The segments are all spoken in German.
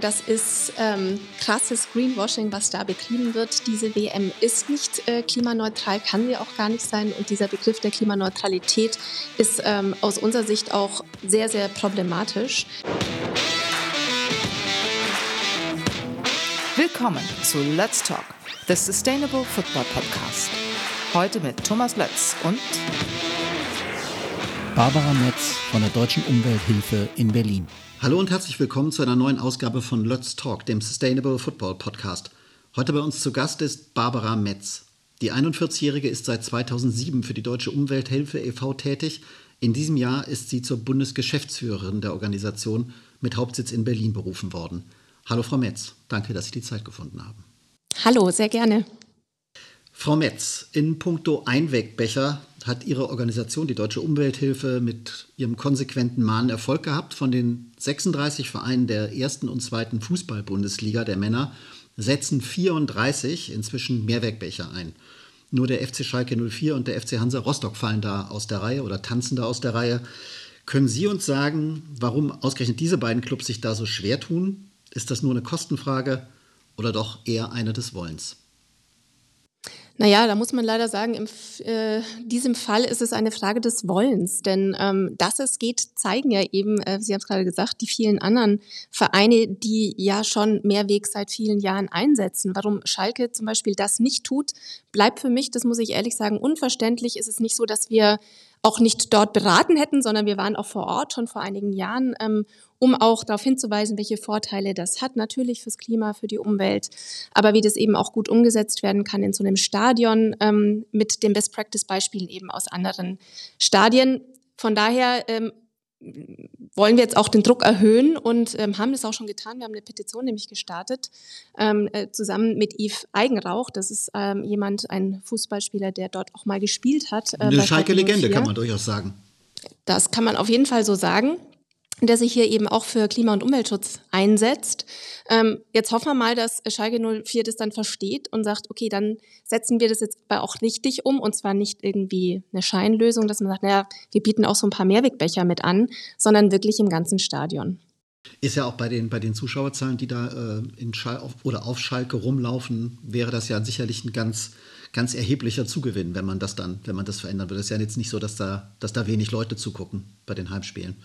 sagen, das ist ähm, krasses Greenwashing, was da betrieben wird. Diese WM ist nicht äh, klimaneutral, kann sie auch gar nicht sein. Und dieser Begriff der Klimaneutralität ist ähm, aus unserer Sicht auch sehr, sehr problematisch. Willkommen zu Let's Talk, the Sustainable Football Podcast. Heute mit Thomas Lötz und Barbara Metz von der Deutschen Umwelthilfe in Berlin. Hallo und herzlich willkommen zu einer neuen Ausgabe von Let's Talk, dem Sustainable Football Podcast. Heute bei uns zu Gast ist Barbara Metz. Die 41-Jährige ist seit 2007 für die Deutsche Umwelthilfe e.V. tätig. In diesem Jahr ist sie zur Bundesgeschäftsführerin der Organisation mit Hauptsitz in Berlin berufen worden. Hallo Frau Metz, danke, dass Sie die Zeit gefunden haben. Hallo, sehr gerne. Frau Metz, in puncto Einwegbecher hat Ihre Organisation, die Deutsche Umwelthilfe, mit ihrem konsequenten Mahnen Erfolg gehabt. Von den 36 Vereinen der ersten und zweiten Fußball-Bundesliga der Männer setzen 34 inzwischen Mehrwegbecher ein. Nur der FC Schalke 04 und der FC Hansa Rostock fallen da aus der Reihe oder tanzen da aus der Reihe. Können Sie uns sagen, warum ausgerechnet diese beiden Clubs sich da so schwer tun? Ist das nur eine Kostenfrage oder doch eher eine des Wollens? Naja, da muss man leider sagen, in äh, diesem Fall ist es eine Frage des Wollens. Denn ähm, dass es geht, zeigen ja eben, äh, Sie haben es gerade gesagt, die vielen anderen Vereine, die ja schon Mehrweg seit vielen Jahren einsetzen. Warum Schalke zum Beispiel das nicht tut, bleibt für mich, das muss ich ehrlich sagen, unverständlich. Ist es nicht so, dass wir auch nicht dort beraten hätten, sondern wir waren auch vor Ort schon vor einigen Jahren, ähm, um auch darauf hinzuweisen, welche Vorteile das hat, natürlich fürs Klima, für die Umwelt, aber wie das eben auch gut umgesetzt werden kann in so einem Stadion ähm, mit den Best-Practice-Beispielen eben aus anderen Stadien. Von daher ähm, wollen wir jetzt auch den Druck erhöhen und ähm, haben das auch schon getan. Wir haben eine Petition nämlich gestartet, ähm, äh, zusammen mit Yves Eigenrauch. Das ist ähm, jemand, ein Fußballspieler, der dort auch mal gespielt hat. Äh, eine Schalke-Legende, kann man durchaus sagen. Das kann man auf jeden Fall so sagen der sich hier eben auch für Klima- und Umweltschutz einsetzt. Ähm, jetzt hoffen wir mal, dass Schalke 04 das dann versteht und sagt, okay, dann setzen wir das jetzt auch richtig um und zwar nicht irgendwie eine Scheinlösung, dass man sagt, naja, wir bieten auch so ein paar Mehrwegbecher mit an, sondern wirklich im ganzen Stadion. Ist ja auch bei den, bei den Zuschauerzahlen, die da äh, in Schal auf, oder auf Schalke rumlaufen, wäre das ja sicherlich ein ganz, ganz erheblicher Zugewinn, wenn man das dann, wenn man das verändern würde. Es ist ja jetzt nicht so, dass da, dass da wenig Leute zugucken bei den Heimspielen.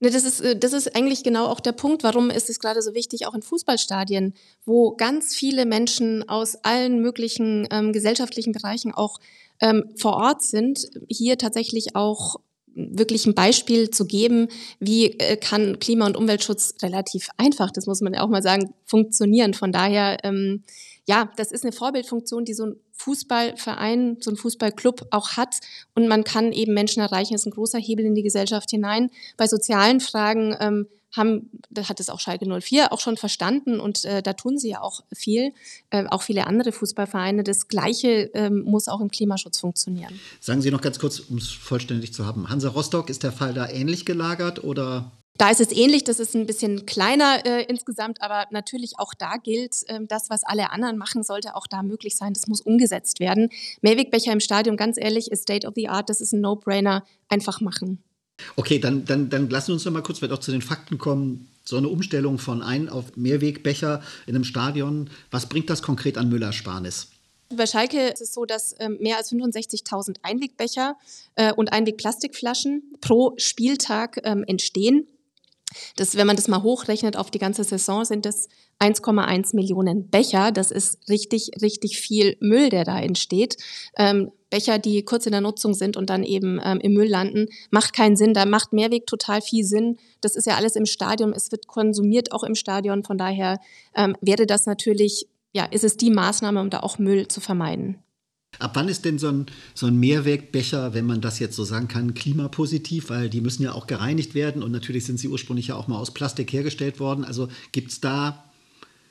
Ne, das ist, äh, das ist eigentlich genau auch der Punkt, warum ist es gerade so wichtig, auch in Fußballstadien, wo ganz viele Menschen aus allen möglichen ähm, gesellschaftlichen Bereichen auch ähm, vor Ort sind, hier tatsächlich auch wirklich ein Beispiel zu geben, wie äh, kann Klima- und Umweltschutz relativ einfach, das muss man ja auch mal sagen, funktionieren. Von daher, ähm, ja, das ist eine Vorbildfunktion, die so ein Fußballverein, so ein Fußballclub auch hat. Und man kann eben Menschen erreichen. Das ist ein großer Hebel in die Gesellschaft hinein. Bei sozialen Fragen ähm, haben, da hat es auch Schalke 04 auch schon verstanden und äh, da tun sie ja auch viel, äh, auch viele andere Fußballvereine. Das Gleiche ähm, muss auch im Klimaschutz funktionieren. Sagen Sie noch ganz kurz, um es vollständig zu haben. Hansa Rostock, ist der Fall da ähnlich gelagert oder da ist es ähnlich, das ist ein bisschen kleiner äh, insgesamt, aber natürlich auch da gilt, äh, das, was alle anderen machen, sollte auch da möglich sein. Das muss umgesetzt werden. Mehrwegbecher im Stadion, ganz ehrlich, ist State of the Art, das ist ein No-Brainer. Einfach machen. Okay, dann, dann, dann lassen wir uns noch mal kurz vielleicht auch zu den Fakten kommen. So eine Umstellung von Ein- auf Mehrwegbecher in einem Stadion, was bringt das konkret an Müllersparnis? Bei Schalke ist es so, dass ähm, mehr als 65.000 Einwegbecher äh, und Einwegplastikflaschen pro Spieltag ähm, entstehen. Das, wenn man das mal hochrechnet auf die ganze Saison, sind das 1,1 Millionen Becher. Das ist richtig, richtig viel Müll, der da entsteht. Ähm, Becher, die kurz in der Nutzung sind und dann eben ähm, im Müll landen, macht keinen Sinn. Da macht Mehrweg total viel Sinn. Das ist ja alles im Stadion. Es wird konsumiert auch im Stadion. Von daher ähm, wäre das natürlich, ja, ist es die Maßnahme, um da auch Müll zu vermeiden. Ab wann ist denn so ein, so ein Mehrwegbecher, wenn man das jetzt so sagen kann, klimapositiv? Weil die müssen ja auch gereinigt werden und natürlich sind sie ursprünglich ja auch mal aus Plastik hergestellt worden. Also gibt es da,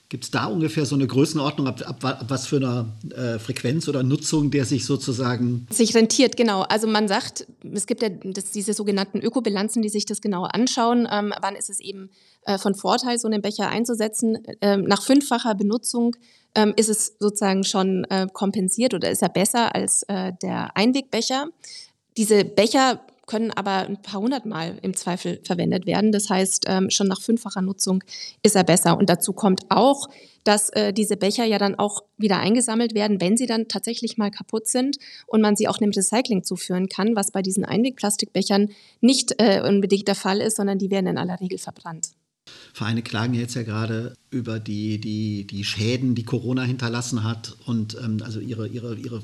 gibt's da ungefähr so eine Größenordnung, ab, ab, ab was für einer äh, Frequenz oder Nutzung der sich sozusagen. Sich rentiert, genau. Also man sagt, es gibt ja das, diese sogenannten Ökobilanzen, die sich das genauer anschauen. Ähm, wann ist es eben äh, von Vorteil, so einen Becher einzusetzen? Ähm, nach fünffacher Benutzung ähm, ist es sozusagen schon äh, kompensiert oder ist er besser als äh, der Einwegbecher. Diese Becher können aber ein paar hundert Mal im Zweifel verwendet werden. Das heißt, ähm, schon nach fünffacher Nutzung ist er besser. Und dazu kommt auch, dass äh, diese Becher ja dann auch wieder eingesammelt werden, wenn sie dann tatsächlich mal kaputt sind und man sie auch einem Recycling zuführen kann, was bei diesen Einwegplastikbechern nicht äh, unbedingt der Fall ist, sondern die werden in aller Regel verbrannt. Vereine klagen jetzt ja gerade über die, die, die Schäden, die Corona hinterlassen hat und ähm, also ihre, ihre, ihre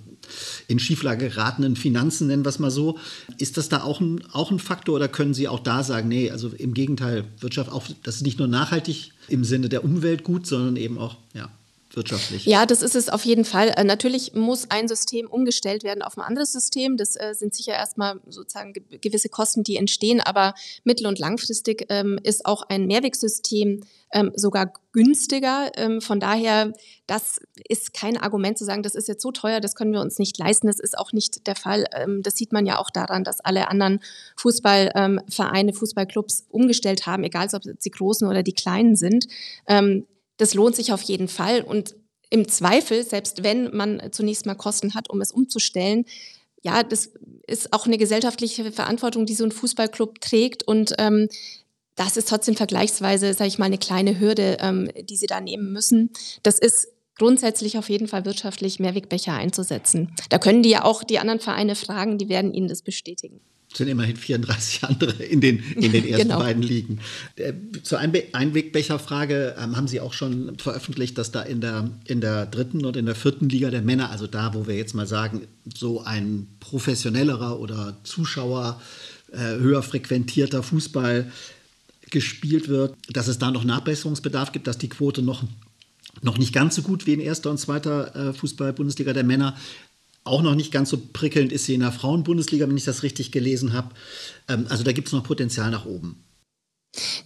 in Schieflage geratenen Finanzen, nennen wir es mal so. Ist das da auch ein, auch ein Faktor oder können Sie auch da sagen, nee, also im Gegenteil, Wirtschaft, auch, das ist nicht nur nachhaltig im Sinne der Umwelt gut, sondern eben auch, ja, wirtschaftlich. Ja, das ist es auf jeden Fall. Äh, natürlich muss ein System umgestellt werden auf ein anderes System. Das äh, sind sicher erstmal sozusagen ge gewisse Kosten, die entstehen, aber mittel- und langfristig ähm, ist auch ein Mehrwegsystem ähm, sogar günstiger. Ähm, von daher, das ist kein Argument zu sagen, das ist jetzt so teuer, das können wir uns nicht leisten. Das ist auch nicht der Fall. Ähm, das sieht man ja auch daran, dass alle anderen Fußballvereine, Fußballclubs umgestellt haben, egal ob es die großen oder die kleinen sind. Das lohnt sich auf jeden Fall. Und im Zweifel, selbst wenn man zunächst mal Kosten hat, um es umzustellen, ja, das ist auch eine gesellschaftliche Verantwortung, die so ein Fußballclub trägt. Und ähm, das ist trotzdem vergleichsweise, sage ich mal, eine kleine Hürde, ähm, die sie da nehmen müssen. Das ist grundsätzlich auf jeden Fall wirtschaftlich, Mehrwegbecher einzusetzen. Da können die ja auch die anderen Vereine fragen, die werden ihnen das bestätigen sind immerhin 34 andere in den, in den ersten genau. beiden Ligen. Äh, zur Einwegbecherfrage ähm, haben Sie auch schon veröffentlicht, dass da in der, in der dritten und in der vierten Liga der Männer, also da, wo wir jetzt mal sagen, so ein professionellerer oder Zuschauer äh, höher frequentierter Fußball gespielt wird, dass es da noch Nachbesserungsbedarf gibt, dass die Quote noch noch nicht ganz so gut wie in erster und zweiter äh, Fußball-Bundesliga der Männer auch noch nicht ganz so prickelnd ist sie in der Frauenbundesliga, wenn ich das richtig gelesen habe. Ähm, also da gibt es noch Potenzial nach oben.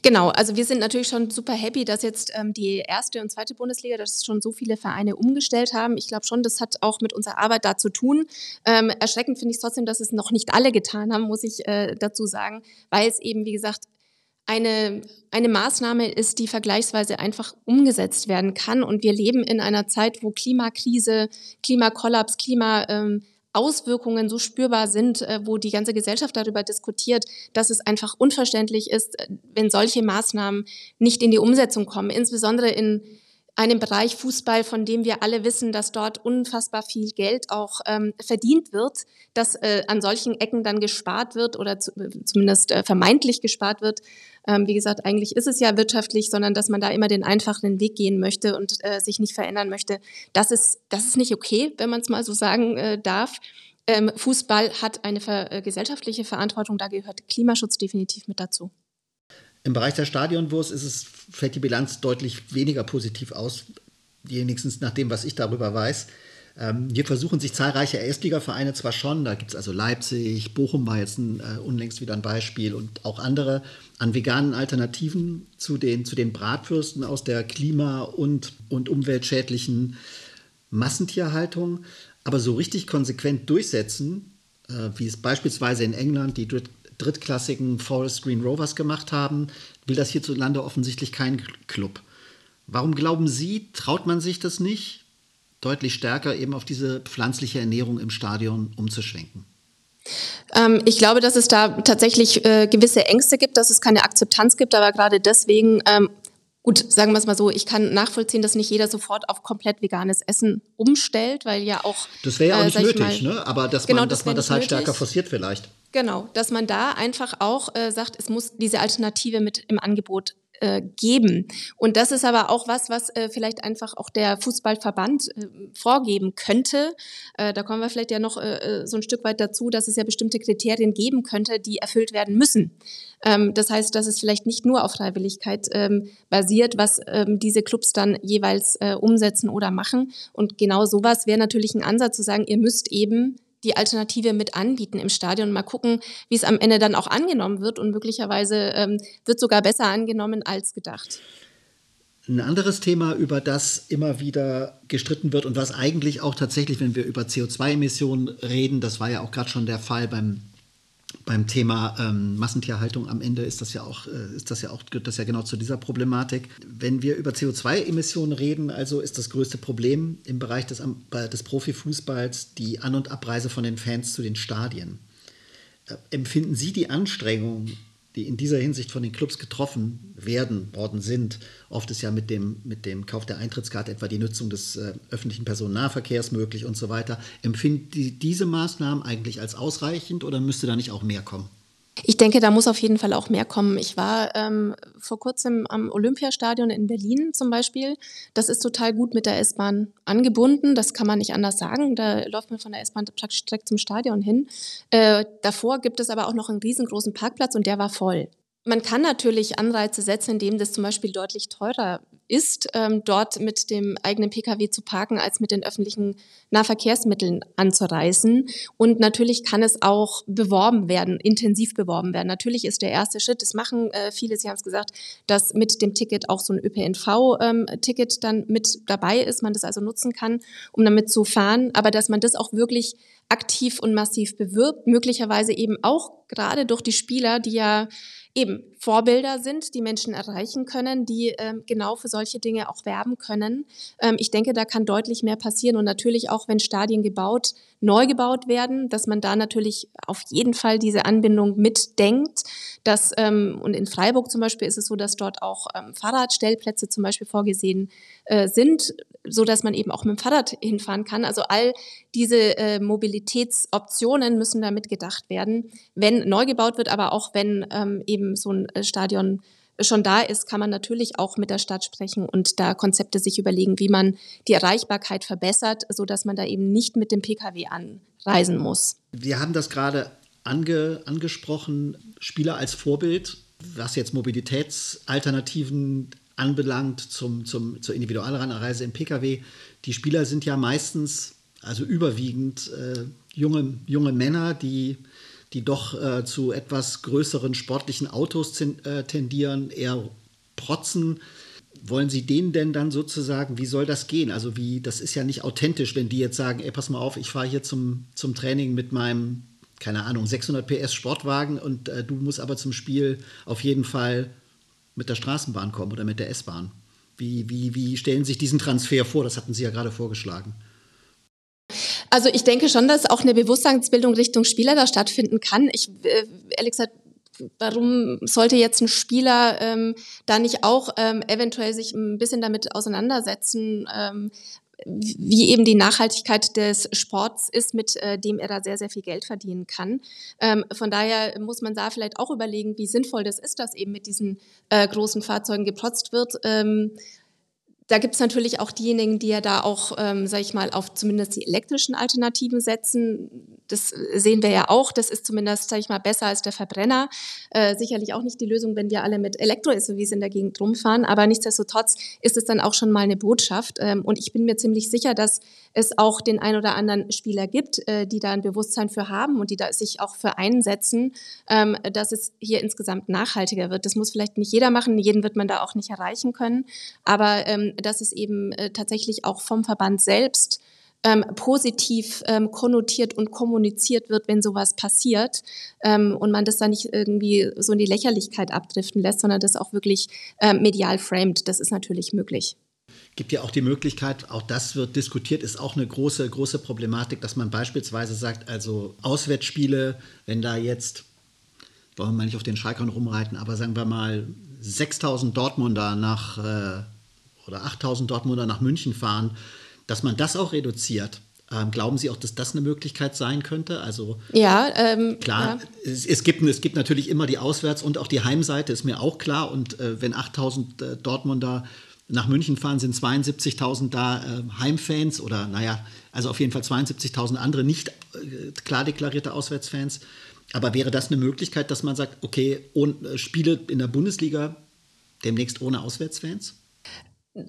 Genau, also wir sind natürlich schon super happy, dass jetzt ähm, die erste und zweite Bundesliga, dass schon so viele Vereine umgestellt haben. Ich glaube schon, das hat auch mit unserer Arbeit da zu tun. Ähm, erschreckend finde ich es trotzdem, dass es noch nicht alle getan haben, muss ich äh, dazu sagen, weil es eben, wie gesagt, eine, eine Maßnahme ist, die vergleichsweise einfach umgesetzt werden kann. Und wir leben in einer Zeit, wo Klimakrise, Klimakollaps, Klimaauswirkungen ähm, so spürbar sind, äh, wo die ganze Gesellschaft darüber diskutiert, dass es einfach unverständlich ist, äh, wenn solche Maßnahmen nicht in die Umsetzung kommen, insbesondere in einem Bereich Fußball, von dem wir alle wissen, dass dort unfassbar viel Geld auch ähm, verdient wird, dass äh, an solchen Ecken dann gespart wird oder zu, zumindest äh, vermeintlich gespart wird. Ähm, wie gesagt, eigentlich ist es ja wirtschaftlich, sondern dass man da immer den einfachen Weg gehen möchte und äh, sich nicht verändern möchte. Das ist, das ist nicht okay, wenn man es mal so sagen äh, darf. Ähm, Fußball hat eine äh, gesellschaftliche Verantwortung, da gehört Klimaschutz definitiv mit dazu. Im Bereich der Stadionwurst ist es, fällt die Bilanz deutlich weniger positiv aus, wenigstens nach dem, was ich darüber weiß. Ähm, hier versuchen sich zahlreiche Erstligavereine zwar schon, da gibt es also Leipzig, Bochum war jetzt ein, äh, unlängst wieder ein Beispiel und auch andere, an veganen Alternativen zu den, zu den Bratwürsten aus der klima- und, und umweltschädlichen Massentierhaltung. Aber so richtig konsequent durchsetzen, äh, wie es beispielsweise in England die drittklassigen Forest Green Rovers gemacht haben, will das hierzulande offensichtlich kein Club. Warum glauben Sie, traut man sich das nicht, deutlich stärker eben auf diese pflanzliche Ernährung im Stadion umzuschwenken? Ähm, ich glaube, dass es da tatsächlich äh, gewisse Ängste gibt, dass es keine Akzeptanz gibt, aber gerade deswegen ähm, Gut, sagen wir es mal so, ich kann nachvollziehen, dass nicht jeder sofort auf komplett veganes Essen umstellt, weil ja auch. Das wäre ja auch äh, nicht nötig, mal, ne? Aber dass genau, man, dass das man das halt nötig. stärker forciert vielleicht. Genau, dass man da einfach auch äh, sagt, es muss diese Alternative mit im Angebot äh, geben. Und das ist aber auch was, was äh, vielleicht einfach auch der Fußballverband äh, vorgeben könnte. Äh, da kommen wir vielleicht ja noch äh, so ein Stück weit dazu, dass es ja bestimmte Kriterien geben könnte, die erfüllt werden müssen. Ähm, das heißt, dass es vielleicht nicht nur auf Freiwilligkeit ähm, basiert, was ähm, diese Clubs dann jeweils umsetzen oder machen. Und genau sowas wäre natürlich ein Ansatz zu sagen, ihr müsst eben die Alternative mit anbieten im Stadion. Mal gucken, wie es am Ende dann auch angenommen wird und möglicherweise ähm, wird sogar besser angenommen als gedacht. Ein anderes Thema, über das immer wieder gestritten wird und was eigentlich auch tatsächlich, wenn wir über CO2-Emissionen reden, das war ja auch gerade schon der Fall beim beim Thema ähm, Massentierhaltung am Ende ist das ja auch, äh, ist das ja auch, gehört das ja genau zu dieser Problematik. Wenn wir über CO2-Emissionen reden, also ist das größte Problem im Bereich des, des Profifußballs die An- und Abreise von den Fans zu den Stadien. Äh, empfinden Sie die Anstrengungen, die in dieser Hinsicht von den Clubs getroffen werden, worden sind, oft ist ja mit dem, mit dem Kauf der Eintrittskarte etwa die Nutzung des äh, öffentlichen Personennahverkehrs möglich und so weiter. Empfinden die diese Maßnahmen eigentlich als ausreichend oder müsste da nicht auch mehr kommen? Ich denke, da muss auf jeden Fall auch mehr kommen. Ich war ähm, vor kurzem am Olympiastadion in Berlin zum Beispiel. Das ist total gut mit der S-Bahn angebunden. Das kann man nicht anders sagen. Da läuft man von der S-Bahn praktisch direkt zum Stadion hin. Äh, davor gibt es aber auch noch einen riesengroßen Parkplatz und der war voll. Man kann natürlich Anreize setzen, indem das zum Beispiel deutlich teurer ist, ähm, dort mit dem eigenen Pkw zu parken, als mit den öffentlichen Nahverkehrsmitteln anzureisen. Und natürlich kann es auch beworben werden, intensiv beworben werden. Natürlich ist der erste Schritt, das machen äh, viele, Sie haben es gesagt, dass mit dem Ticket auch so ein ÖPNV-Ticket ähm, dann mit dabei ist, man das also nutzen kann, um damit zu fahren. Aber dass man das auch wirklich aktiv und massiv bewirbt, möglicherweise eben auch gerade durch die Spieler, die ja eben Vorbilder sind, die Menschen erreichen können, die ähm, genau für solche Dinge auch werben können. Ähm, ich denke, da kann deutlich mehr passieren und natürlich auch, wenn Stadien gebaut, neu gebaut werden, dass man da natürlich auf jeden Fall diese Anbindung mitdenkt. Dass, ähm, und in Freiburg zum Beispiel ist es so, dass dort auch ähm, Fahrradstellplätze zum Beispiel vorgesehen äh, sind, so dass man eben auch mit dem Fahrrad hinfahren kann. Also all diese äh, Mobilitätsoptionen müssen da mitgedacht werden, wenn neu gebaut wird, aber auch wenn ähm, so ein äh, Stadion schon da ist, kann man natürlich auch mit der Stadt sprechen und da Konzepte sich überlegen, wie man die Erreichbarkeit verbessert, so dass man da eben nicht mit dem Pkw anreisen muss. Wir haben das gerade ange, angesprochen, Spieler als Vorbild, was jetzt Mobilitätsalternativen anbelangt zum, zum, zur Individualreise im Pkw. Die Spieler sind ja meistens, also überwiegend äh, junge, junge Männer, die die doch äh, zu etwas größeren sportlichen Autos äh, tendieren, eher protzen. Wollen Sie denen denn dann sozusagen, wie soll das gehen? Also wie, das ist ja nicht authentisch, wenn die jetzt sagen, ey, pass mal auf, ich fahre hier zum, zum Training mit meinem, keine Ahnung, 600 PS Sportwagen und äh, du musst aber zum Spiel auf jeden Fall mit der Straßenbahn kommen oder mit der S-Bahn. Wie, wie, wie stellen Sie sich diesen Transfer vor? Das hatten Sie ja gerade vorgeschlagen. Also ich denke schon, dass auch eine Bewusstseinsbildung Richtung Spieler da stattfinden kann. Ich, äh, ehrlich gesagt, warum sollte jetzt ein Spieler ähm, da nicht auch ähm, eventuell sich ein bisschen damit auseinandersetzen, ähm, wie eben die Nachhaltigkeit des Sports ist, mit äh, dem er da sehr, sehr viel Geld verdienen kann. Ähm, von daher muss man da vielleicht auch überlegen, wie sinnvoll das ist, dass eben mit diesen äh, großen Fahrzeugen geprotzt wird. Ähm, da gibt es natürlich auch diejenigen, die ja da auch, ähm, sage ich mal, auf zumindest die elektrischen Alternativen setzen. Das sehen wir ja auch. Das ist zumindest, sage ich mal, besser als der Verbrenner. Äh, sicherlich auch nicht die Lösung, wenn wir alle mit Elektro-SUVs in der Gegend rumfahren. Aber nichtsdestotrotz ist es dann auch schon mal eine Botschaft. Ähm, und ich bin mir ziemlich sicher, dass es auch den ein oder anderen Spieler gibt, äh, die da ein Bewusstsein für haben und die da sich auch für einsetzen, ähm, dass es hier insgesamt nachhaltiger wird. Das muss vielleicht nicht jeder machen. Jeden wird man da auch nicht erreichen können. Aber ähm, dass es eben äh, tatsächlich auch vom Verband selbst ähm, positiv ähm, konnotiert und kommuniziert wird, wenn sowas passiert ähm, und man das dann nicht irgendwie so in die Lächerlichkeit abdriften lässt, sondern das auch wirklich ähm, medial framed. Das ist natürlich möglich gibt ja auch die Möglichkeit, auch das wird diskutiert, ist auch eine große, große Problematik, dass man beispielsweise sagt, also Auswärtsspiele, wenn da jetzt, wollen wir mal nicht auf den Schalkern rumreiten, aber sagen wir mal 6000 Dortmunder nach äh, oder 8000 Dortmunder nach München fahren, dass man das auch reduziert. Ähm, glauben Sie auch, dass das eine Möglichkeit sein könnte? Also ja, ähm, klar, ja. Es, es, gibt, es gibt natürlich immer die Auswärts- und auch die Heimseite, ist mir auch klar. Und äh, wenn 8000 äh, Dortmunder nach München fahren, sind 72.000 da äh, Heimfans oder naja, also auf jeden Fall 72.000 andere nicht äh, klar deklarierte Auswärtsfans. Aber wäre das eine Möglichkeit, dass man sagt, okay, ohne, äh, Spiele in der Bundesliga demnächst ohne Auswärtsfans?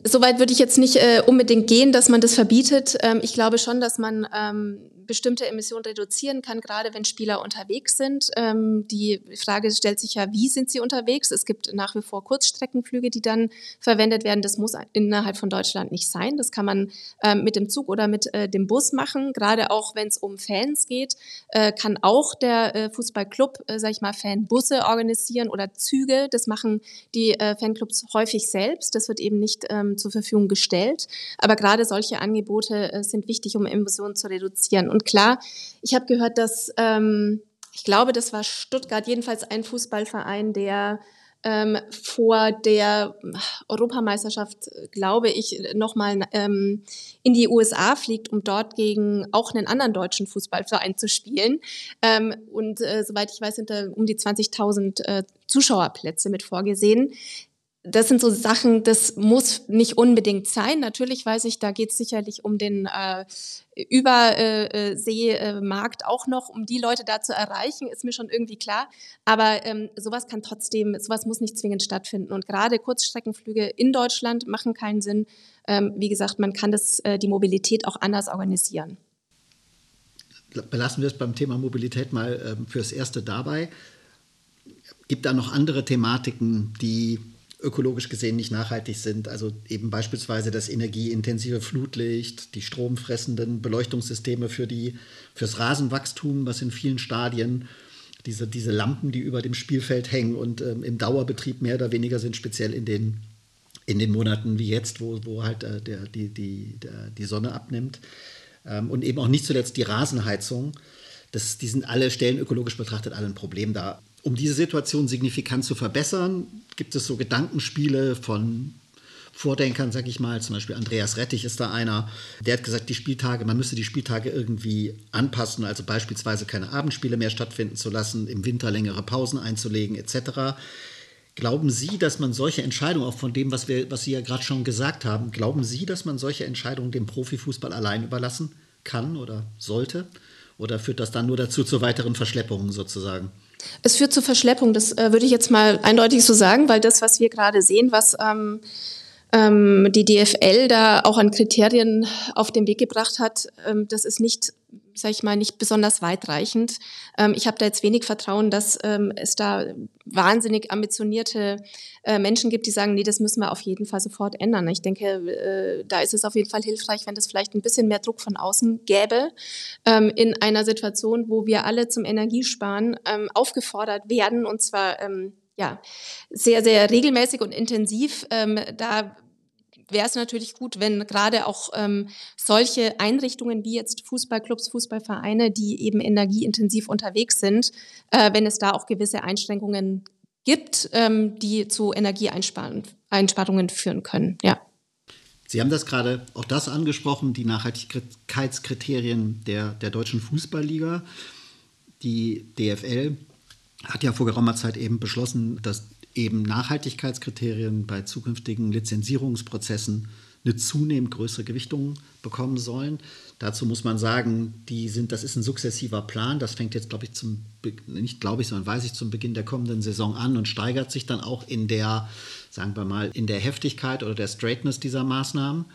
Soweit würde ich jetzt nicht äh, unbedingt gehen, dass man das verbietet. Ähm, ich glaube schon, dass man ähm, bestimmte Emissionen reduzieren kann, gerade wenn Spieler unterwegs sind. Ähm, die Frage stellt sich ja, wie sind sie unterwegs? Es gibt nach wie vor Kurzstreckenflüge, die dann verwendet werden. Das muss innerhalb von Deutschland nicht sein. Das kann man ähm, mit dem Zug oder mit äh, dem Bus machen. Gerade auch wenn es um Fans geht, äh, kann auch der äh, Fußballclub, äh, sag ich mal, Fanbusse organisieren oder Züge. Das machen die äh, Fanclubs häufig selbst. Das wird eben nicht ähm, zur Verfügung gestellt. Aber gerade solche Angebote äh, sind wichtig, um Emissionen zu reduzieren. Und klar, ich habe gehört, dass ähm, ich glaube, das war Stuttgart, jedenfalls ein Fußballverein, der ähm, vor der Europameisterschaft, glaube ich, nochmal ähm, in die USA fliegt, um dort gegen auch einen anderen deutschen Fußballverein zu spielen. Ähm, und äh, soweit ich weiß, sind da um die 20.000 äh, Zuschauerplätze mit vorgesehen das sind so Sachen, das muss nicht unbedingt sein. Natürlich weiß ich, da geht es sicherlich um den äh, Überseemarkt äh, auch noch, um die Leute da zu erreichen, ist mir schon irgendwie klar. Aber ähm, sowas kann trotzdem, sowas muss nicht zwingend stattfinden. Und gerade Kurzstreckenflüge in Deutschland machen keinen Sinn. Ähm, wie gesagt, man kann das, äh, die Mobilität auch anders organisieren. Belassen wir es beim Thema Mobilität mal ähm, fürs Erste dabei. Gibt da noch andere Thematiken, die ökologisch gesehen nicht nachhaltig sind. Also eben beispielsweise das energieintensive Flutlicht, die stromfressenden Beleuchtungssysteme für die, fürs Rasenwachstum, was in vielen Stadien diese, diese Lampen, die über dem Spielfeld hängen und ähm, im Dauerbetrieb mehr oder weniger sind, speziell in den, in den Monaten wie jetzt, wo, wo halt äh, der, die, die, der, die Sonne abnimmt. Ähm, und eben auch nicht zuletzt die Rasenheizung. Das, die sind alle Stellen ökologisch betrachtet alle ein Problem da um diese Situation signifikant zu verbessern, gibt es so Gedankenspiele von Vordenkern, sag ich mal, zum Beispiel Andreas Rettich ist da einer, der hat gesagt, die Spieltage, man müsste die Spieltage irgendwie anpassen, also beispielsweise keine Abendspiele mehr stattfinden zu lassen, im Winter längere Pausen einzulegen, etc. Glauben Sie, dass man solche Entscheidungen, auch von dem, was, wir, was Sie ja gerade schon gesagt haben, glauben Sie, dass man solche Entscheidungen dem Profifußball allein überlassen kann oder sollte? Oder führt das dann nur dazu zu weiteren Verschleppungen sozusagen? Es führt zu Verschleppung, das äh, würde ich jetzt mal eindeutig so sagen, weil das, was wir gerade sehen, was ähm, ähm, die DFL da auch an Kriterien auf den Weg gebracht hat, ähm, das ist nicht sage ich mal, nicht besonders weitreichend. Ähm, ich habe da jetzt wenig Vertrauen, dass ähm, es da wahnsinnig ambitionierte äh, Menschen gibt, die sagen, nee, das müssen wir auf jeden Fall sofort ändern. Ich denke, äh, da ist es auf jeden Fall hilfreich, wenn es vielleicht ein bisschen mehr Druck von außen gäbe, ähm, in einer Situation, wo wir alle zum Energiesparen ähm, aufgefordert werden, und zwar ähm, ja, sehr, sehr regelmäßig und intensiv. Ähm, da wäre es natürlich gut, wenn gerade auch ähm, solche Einrichtungen wie jetzt Fußballclubs, Fußballvereine, die eben energieintensiv unterwegs sind, äh, wenn es da auch gewisse Einschränkungen gibt, ähm, die zu Energieeinsparungen führen können. Ja. Sie haben das gerade auch das angesprochen, die Nachhaltigkeitskriterien der, der deutschen Fußballliga. Die DFL hat ja vor geraumer Zeit eben beschlossen, dass eben Nachhaltigkeitskriterien bei zukünftigen Lizenzierungsprozessen eine zunehmend größere Gewichtung bekommen sollen. Dazu muss man sagen, die sind, das ist ein sukzessiver Plan. Das fängt jetzt, glaube ich, zum, nicht glaube ich, sondern weiß ich, zum Beginn der kommenden Saison an und steigert sich dann auch in der, sagen wir mal, in der Heftigkeit oder der Straightness dieser Maßnahmen.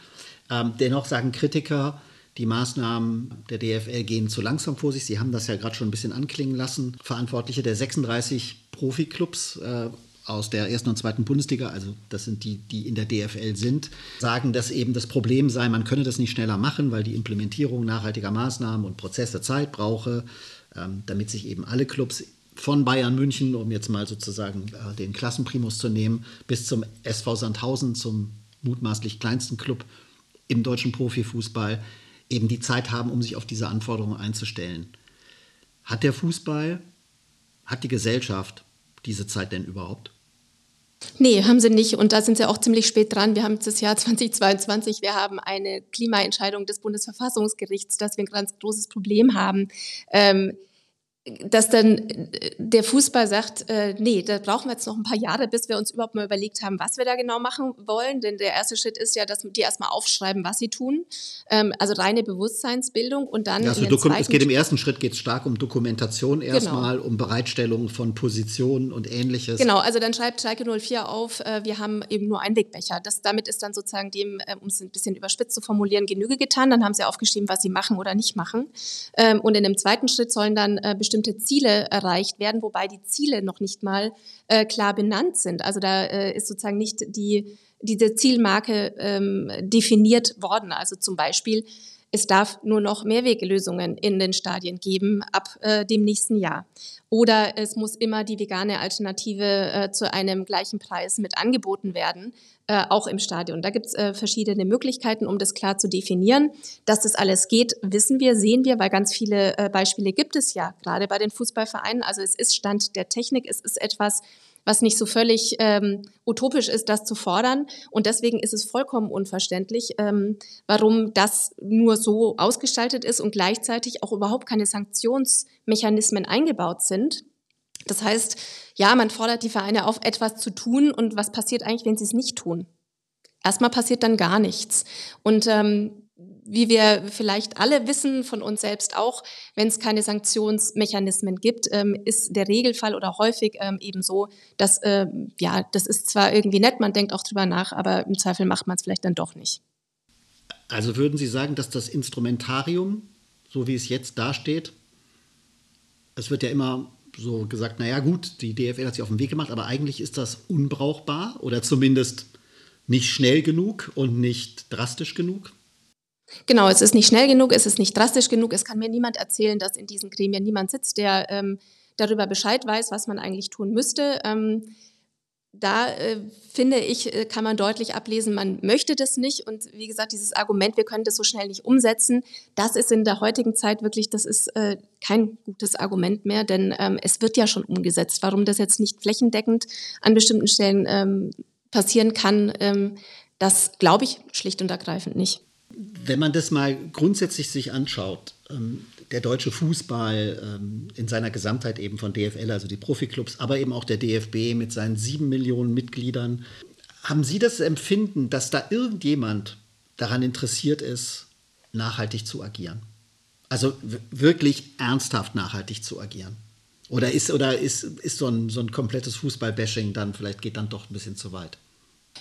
Ähm, dennoch sagen Kritiker, die Maßnahmen der DFL gehen zu langsam vor sich. Sie haben das ja gerade schon ein bisschen anklingen lassen. Verantwortliche der 36 Profiklubs äh, aus der ersten und zweiten Bundesliga, also das sind die, die in der DFL sind, sagen, dass eben das Problem sei, man könne das nicht schneller machen, weil die Implementierung nachhaltiger Maßnahmen und Prozesse Zeit brauche, ähm, damit sich eben alle Clubs von Bayern München, um jetzt mal sozusagen äh, den Klassenprimus zu nehmen, bis zum SV Sandhausen, zum mutmaßlich kleinsten Club im deutschen Profifußball, eben die Zeit haben, um sich auf diese Anforderungen einzustellen. Hat der Fußball, hat die Gesellschaft diese Zeit denn überhaupt? Nee, haben sie nicht. Und da sind sie auch ziemlich spät dran. Wir haben das Jahr 2022. Wir haben eine Klimaentscheidung des Bundesverfassungsgerichts, dass wir ein ganz großes Problem haben. Ähm, dass dann äh, der Fußball sagt, äh, nee, da brauchen wir jetzt noch ein paar Jahre, bis wir uns überhaupt mal überlegt haben, was wir da genau machen wollen. Denn der erste Schritt ist ja, dass die erstmal aufschreiben, was sie tun. Ähm, also reine Bewusstseinsbildung und dann. Ja, also es geht im ersten Schritt geht stark um Dokumentation genau. erstmal, genau. um Bereitstellung von Positionen und ähnliches. Genau, also dann schreibt Schalke 04 auf, äh, wir haben eben nur Einwegbecher. Das, damit ist dann sozusagen dem, äh, um es ein bisschen überspitzt zu formulieren, Genüge getan. Dann haben sie aufgeschrieben, was sie machen oder nicht machen. Ähm, und in dem zweiten Schritt sollen dann äh, bestimmte bestimmte Ziele erreicht werden, wobei die Ziele noch nicht mal äh, klar benannt sind. Also da äh, ist sozusagen nicht die, diese Zielmarke ähm, definiert worden. Also zum Beispiel es darf nur noch Mehrweglösungen in den Stadien geben ab äh, dem nächsten Jahr. Oder es muss immer die vegane Alternative äh, zu einem gleichen Preis mit angeboten werden, äh, auch im Stadion. Da gibt es äh, verschiedene Möglichkeiten, um das klar zu definieren. Dass das alles geht, wissen wir, sehen wir, weil ganz viele äh, Beispiele gibt es ja, gerade bei den Fußballvereinen. Also es ist Stand der Technik, es ist etwas, was nicht so völlig ähm, utopisch ist, das zu fordern. Und deswegen ist es vollkommen unverständlich, ähm, warum das nur so ausgestaltet ist und gleichzeitig auch überhaupt keine Sanktionsmechanismen eingebaut sind. Das heißt, ja, man fordert die Vereine auf, etwas zu tun. Und was passiert eigentlich, wenn sie es nicht tun? Erstmal passiert dann gar nichts. Und ähm, wie wir vielleicht alle wissen von uns selbst auch, wenn es keine Sanktionsmechanismen gibt, ähm, ist der Regelfall oder häufig ähm, eben so, dass, äh, ja, das ist zwar irgendwie nett, man denkt auch drüber nach, aber im Zweifel macht man es vielleicht dann doch nicht. Also würden Sie sagen, dass das Instrumentarium, so wie es jetzt dasteht, es wird ja immer so gesagt, naja gut, die DFL hat sich auf den Weg gemacht, aber eigentlich ist das unbrauchbar oder zumindest nicht schnell genug und nicht drastisch genug? Genau, es ist nicht schnell genug, es ist nicht drastisch genug. Es kann mir niemand erzählen, dass in diesen Gremien niemand sitzt, der ähm, darüber Bescheid weiß, was man eigentlich tun müsste. Ähm, da äh, finde ich, äh, kann man deutlich ablesen, man möchte das nicht. Und wie gesagt, dieses Argument, wir können das so schnell nicht umsetzen, das ist in der heutigen Zeit wirklich, das ist äh, kein gutes Argument mehr, denn ähm, es wird ja schon umgesetzt. Warum das jetzt nicht flächendeckend an bestimmten Stellen ähm, passieren kann, ähm, das glaube ich schlicht und ergreifend nicht. Wenn man das mal grundsätzlich sich anschaut, ähm, der deutsche Fußball ähm, in seiner Gesamtheit eben von DFL, also die Profiklubs, aber eben auch der DFB mit seinen sieben Millionen Mitgliedern. Haben Sie das Empfinden, dass da irgendjemand daran interessiert ist, nachhaltig zu agieren? Also wirklich ernsthaft nachhaltig zu agieren? Oder ist, oder ist, ist so, ein, so ein komplettes Fußball-Bashing dann, vielleicht geht dann doch ein bisschen zu weit?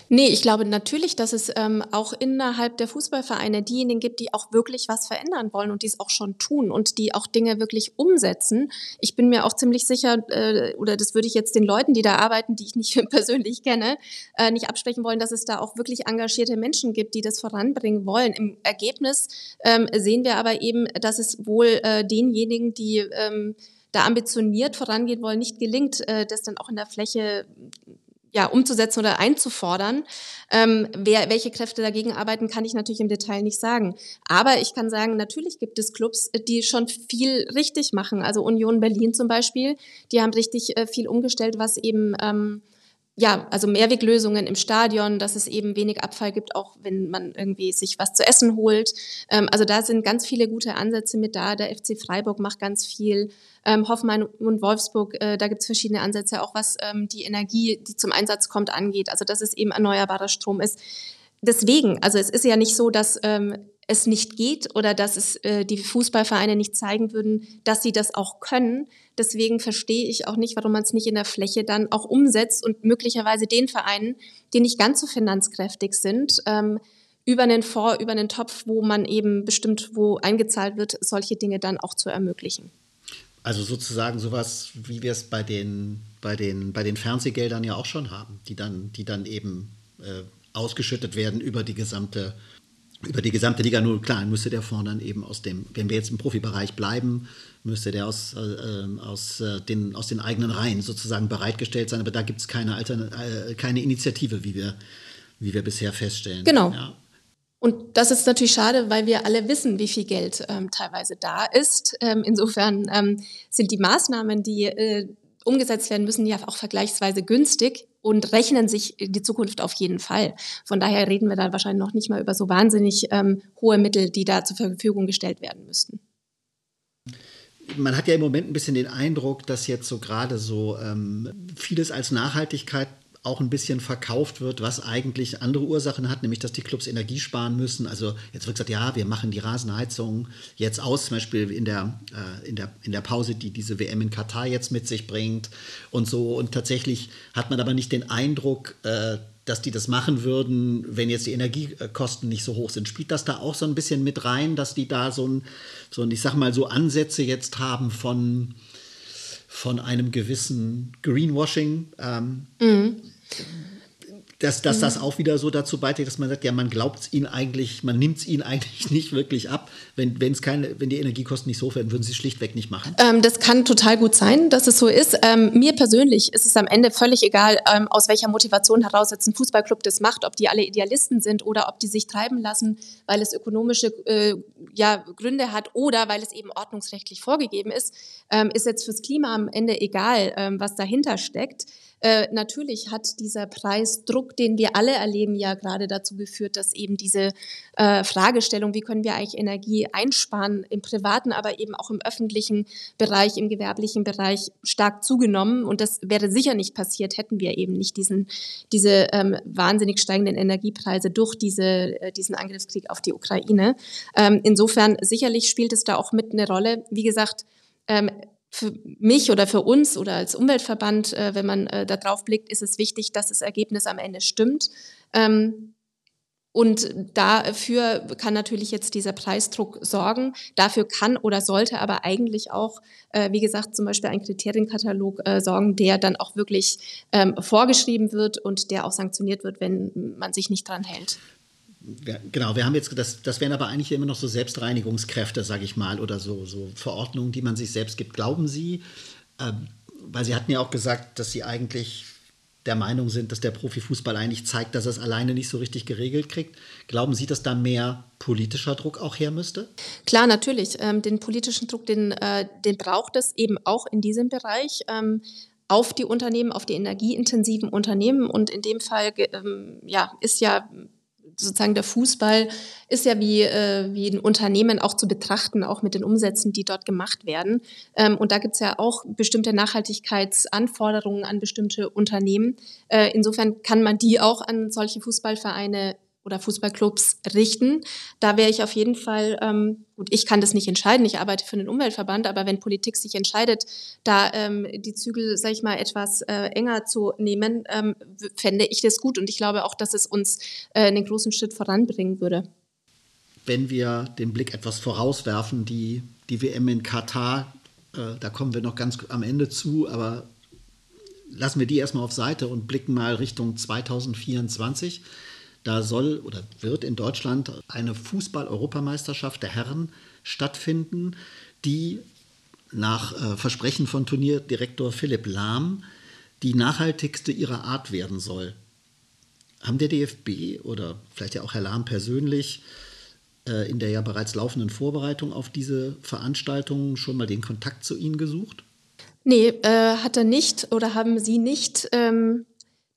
Nee, ich glaube natürlich, dass es ähm, auch innerhalb der Fußballvereine diejenigen gibt, die auch wirklich was verändern wollen und die es auch schon tun und die auch Dinge wirklich umsetzen. Ich bin mir auch ziemlich sicher, äh, oder das würde ich jetzt den Leuten, die da arbeiten, die ich nicht persönlich kenne, äh, nicht absprechen wollen, dass es da auch wirklich engagierte Menschen gibt, die das voranbringen wollen. Im Ergebnis ähm, sehen wir aber eben, dass es wohl äh, denjenigen, die ähm, da ambitioniert vorangehen wollen, nicht gelingt, äh, das dann auch in der Fläche ja, umzusetzen oder einzufordern. Ähm, wer, welche Kräfte dagegen arbeiten, kann ich natürlich im Detail nicht sagen. Aber ich kann sagen, natürlich gibt es Clubs, die schon viel richtig machen. Also Union Berlin zum Beispiel, die haben richtig äh, viel umgestellt, was eben ähm, ja, also Mehrweglösungen im Stadion, dass es eben wenig Abfall gibt, auch wenn man irgendwie sich was zu essen holt. Ähm, also da sind ganz viele gute Ansätze mit da. Der FC Freiburg macht ganz viel. Ähm, Hoffmann und Wolfsburg, äh, da gibt es verschiedene Ansätze, auch was ähm, die Energie, die zum Einsatz kommt, angeht. Also dass es eben erneuerbarer Strom ist. Deswegen, also es ist ja nicht so, dass ähm, es nicht geht oder dass es äh, die Fußballvereine nicht zeigen würden, dass sie das auch können. Deswegen verstehe ich auch nicht, warum man es nicht in der Fläche dann auch umsetzt und möglicherweise den Vereinen, die nicht ganz so finanzkräftig sind, ähm, über einen Fonds, über einen Topf, wo man eben bestimmt, wo eingezahlt wird, solche Dinge dann auch zu ermöglichen. Also sozusagen sowas, wie wir es bei den, bei den, bei den Fernsehgeldern ja auch schon haben, die dann, die dann eben äh, ausgeschüttet werden über die gesamte über die gesamte Liga. Nur klar, müsste der Fonds dann eben aus dem, wenn wir jetzt im Profibereich bleiben, müsste der aus, äh, ähm, aus, äh, den, aus den eigenen Reihen sozusagen bereitgestellt sein. Aber da gibt es keine, äh, keine Initiative, wie wir, wie wir bisher feststellen. Genau. Ja. Und das ist natürlich schade, weil wir alle wissen, wie viel Geld ähm, teilweise da ist. Ähm, insofern ähm, sind die Maßnahmen, die äh, umgesetzt werden müssen, ja auch vergleichsweise günstig und rechnen sich die Zukunft auf jeden Fall. Von daher reden wir da wahrscheinlich noch nicht mal über so wahnsinnig ähm, hohe Mittel, die da zur Verfügung gestellt werden müssten. Man hat ja im Moment ein bisschen den Eindruck, dass jetzt so gerade so ähm, vieles als Nachhaltigkeit auch ein bisschen verkauft wird, was eigentlich andere Ursachen hat, nämlich dass die Clubs Energie sparen müssen. Also jetzt wird gesagt, ja, wir machen die Rasenheizung jetzt aus, zum Beispiel in der, äh, in der, in der Pause, die diese WM in Katar jetzt mit sich bringt und so. Und tatsächlich hat man aber nicht den Eindruck, äh, dass die das machen würden, wenn jetzt die Energiekosten nicht so hoch sind. Spielt das da auch so ein bisschen mit rein, dass die da so ein, so ein ich sag mal, so Ansätze jetzt haben von, von einem gewissen Greenwashing? Ähm, mhm dass, dass mhm. das auch wieder so dazu beiträgt, dass man sagt, ja, man glaubt es ihnen eigentlich, man nimmt es ihnen eigentlich nicht wirklich ab. Wenn, wenn's keine, wenn die Energiekosten nicht so hoch werden, würden sie es schlichtweg nicht machen. Ähm, das kann total gut sein, dass es so ist. Ähm, mir persönlich ist es am Ende völlig egal, ähm, aus welcher Motivation heraus jetzt ein Fußballclub das macht, ob die alle Idealisten sind oder ob die sich treiben lassen, weil es ökonomische äh, ja, Gründe hat oder weil es eben ordnungsrechtlich vorgegeben ist. Ähm, ist jetzt fürs Klima am Ende egal, ähm, was dahinter steckt. Äh, natürlich hat dieser Preisdruck, den wir alle erleben, ja gerade dazu geführt, dass eben diese äh, Fragestellung, wie können wir eigentlich Energie einsparen, im privaten, aber eben auch im öffentlichen Bereich, im gewerblichen Bereich stark zugenommen. Und das wäre sicher nicht passiert, hätten wir eben nicht diesen, diese ähm, wahnsinnig steigenden Energiepreise durch diese, äh, diesen Angriffskrieg auf die Ukraine. Ähm, insofern sicherlich spielt es da auch mit eine Rolle. Wie gesagt, ähm, für mich oder für uns oder als Umweltverband, äh, wenn man äh, da drauf blickt, ist es wichtig, dass das Ergebnis am Ende stimmt. Ähm, und dafür kann natürlich jetzt dieser Preisdruck sorgen. Dafür kann oder sollte aber eigentlich auch, äh, wie gesagt, zum Beispiel ein Kriterienkatalog äh, sorgen, der dann auch wirklich ähm, vorgeschrieben wird und der auch sanktioniert wird, wenn man sich nicht dran hält genau, wir haben jetzt, das, das wären aber eigentlich immer noch so Selbstreinigungskräfte, sage ich mal, oder so, so Verordnungen, die man sich selbst gibt. Glauben Sie, äh, weil Sie hatten ja auch gesagt, dass Sie eigentlich der Meinung sind, dass der Profifußball eigentlich zeigt, dass er es alleine nicht so richtig geregelt kriegt. Glauben Sie, dass da mehr politischer Druck auch her müsste? Klar, natürlich. Ähm, den politischen Druck, den, äh, den braucht es eben auch in diesem Bereich. Ähm, auf die Unternehmen, auf die energieintensiven Unternehmen. Und in dem Fall ähm, ja, ist ja sozusagen der Fußball ist ja wie, äh, wie ein Unternehmen auch zu betrachten, auch mit den Umsätzen, die dort gemacht werden. Ähm, und da gibt es ja auch bestimmte Nachhaltigkeitsanforderungen an bestimmte Unternehmen. Äh, insofern kann man die auch an solche Fußballvereine oder Fußballclubs richten. Da wäre ich auf jeden Fall, ähm, gut, ich kann das nicht entscheiden, ich arbeite für den Umweltverband, aber wenn Politik sich entscheidet, da ähm, die Zügel, sag ich mal, etwas äh, enger zu nehmen, ähm, fände ich das gut und ich glaube auch, dass es uns äh, einen großen Schritt voranbringen würde. Wenn wir den Blick etwas vorauswerfen, die, die WM in Katar, äh, da kommen wir noch ganz am Ende zu, aber lassen wir die erstmal auf Seite und blicken mal Richtung 2024. Da soll oder wird in Deutschland eine Fußball-Europameisterschaft der Herren stattfinden, die nach äh, Versprechen von Turnierdirektor Philipp Lahm die nachhaltigste ihrer Art werden soll. Haben der DFB oder vielleicht ja auch Herr Lahm persönlich äh, in der ja bereits laufenden Vorbereitung auf diese Veranstaltung schon mal den Kontakt zu Ihnen gesucht? Nee, äh, hat er nicht oder haben Sie nicht. Ähm,